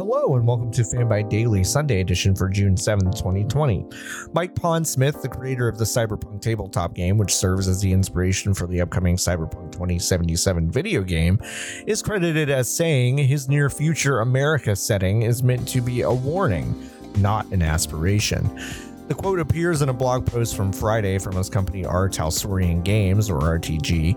Hello and welcome to Fanbyte Daily Sunday edition for June 7th, 2020. Mike Pondsmith, the creator of the Cyberpunk tabletop game, which serves as the inspiration for the upcoming Cyberpunk 2077 video game, is credited as saying his near future America setting is meant to be a warning, not an aspiration. The quote appears in a blog post from Friday from his company R. Talsorian Games, or RTG.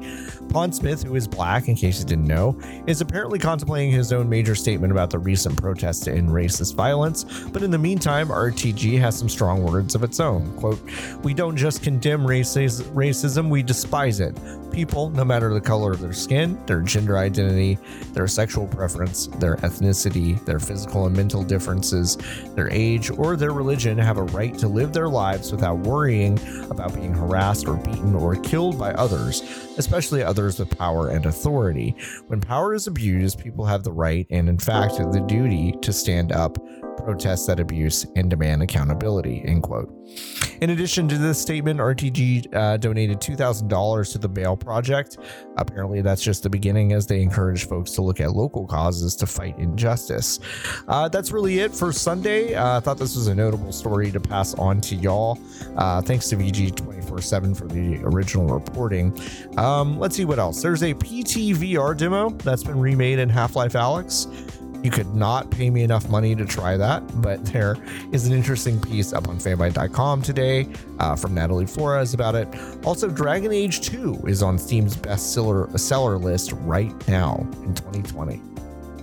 Pondsmith, who is black, in case you didn't know, is apparently contemplating his own major statement about the recent protests end racist violence, but in the meantime, RTG has some strong words of its own. Quote, We don't just condemn racism, we despise it. People, no matter the color of their skin, their gender identity, their sexual preference, their ethnicity, their physical and mental differences, their age, or their religion, have a right to live live their lives without worrying about being harassed or beaten or killed by others, especially others with power and authority. When power is abused, people have the right and, in fact, the duty to stand up protest that abuse and demand accountability end quote. In addition to this statement rtg uh, donated $2000 to the bail project. Apparently that's just the beginning as they encourage folks to look at local causes to fight injustice. Uh, that's really it for sunday. Uh, i thought this was a notable story to pass on to y'all. Uh, thanks to vg 24-7 for the original reporting. Um, let's see what else. There's a ptvr demo that's been remade in half-life alyx you could not pay me enough money to try that, but there is an interesting piece up on fanbyte.com today uh, from Natalie Flores about it. Also, Dragon Age 2 is on Steam's bestseller seller list right now in 2020.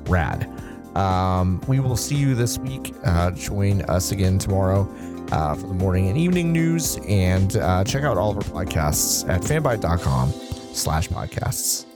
Rad. Um, we will see you this week. Uh, join us again tomorrow uh, for the morning and evening news, and uh, check out all of our podcasts at fanbyte.com slash podcasts.